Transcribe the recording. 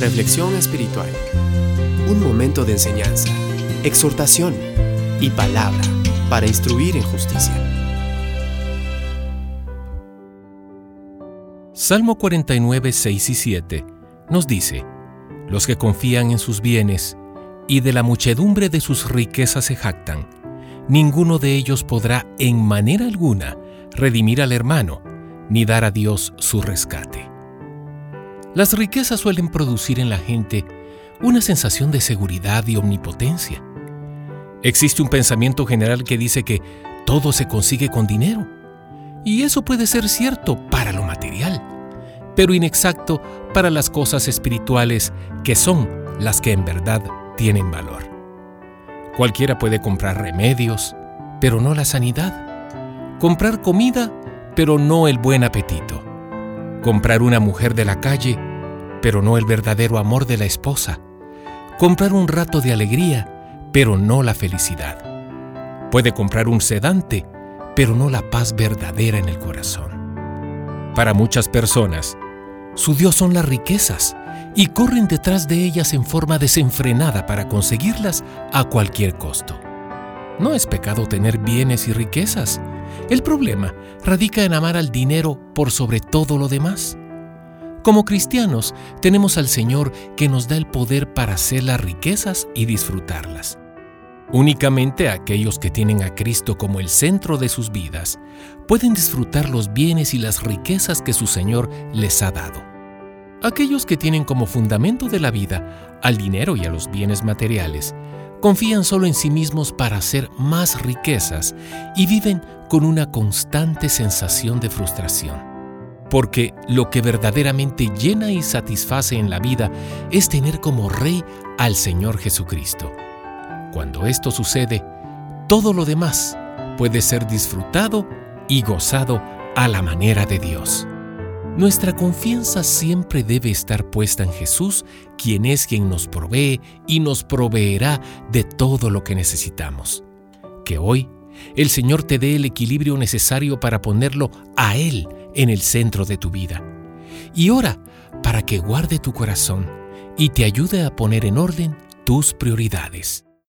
Reflexión espiritual. Un momento de enseñanza, exhortación y palabra para instruir en justicia. Salmo 49, 6 y 7 nos dice, Los que confían en sus bienes y de la muchedumbre de sus riquezas se jactan, ninguno de ellos podrá en manera alguna redimir al hermano, ni dar a Dios su rescate. Las riquezas suelen producir en la gente una sensación de seguridad y omnipotencia. Existe un pensamiento general que dice que todo se consigue con dinero. Y eso puede ser cierto para lo material, pero inexacto para las cosas espirituales que son las que en verdad tienen valor. Cualquiera puede comprar remedios, pero no la sanidad. Comprar comida, pero no el buen apetito comprar una mujer de la calle, pero no el verdadero amor de la esposa, comprar un rato de alegría, pero no la felicidad. Puede comprar un sedante, pero no la paz verdadera en el corazón. Para muchas personas, su Dios son las riquezas y corren detrás de ellas en forma desenfrenada para conseguirlas a cualquier costo. No es pecado tener bienes y riquezas, el problema radica en amar al dinero por sobre todo lo demás. Como cristianos, tenemos al Señor que nos da el poder para hacer las riquezas y disfrutarlas. Únicamente aquellos que tienen a Cristo como el centro de sus vidas pueden disfrutar los bienes y las riquezas que su Señor les ha dado. Aquellos que tienen como fundamento de la vida al dinero y a los bienes materiales confían solo en sí mismos para hacer más riquezas y viven con una constante sensación de frustración. Porque lo que verdaderamente llena y satisface en la vida es tener como rey al Señor Jesucristo. Cuando esto sucede, todo lo demás puede ser disfrutado y gozado a la manera de Dios. Nuestra confianza siempre debe estar puesta en Jesús, quien es quien nos provee y nos proveerá de todo lo que necesitamos. Que hoy el Señor te dé el equilibrio necesario para ponerlo a Él en el centro de tu vida. Y ora para que guarde tu corazón y te ayude a poner en orden tus prioridades.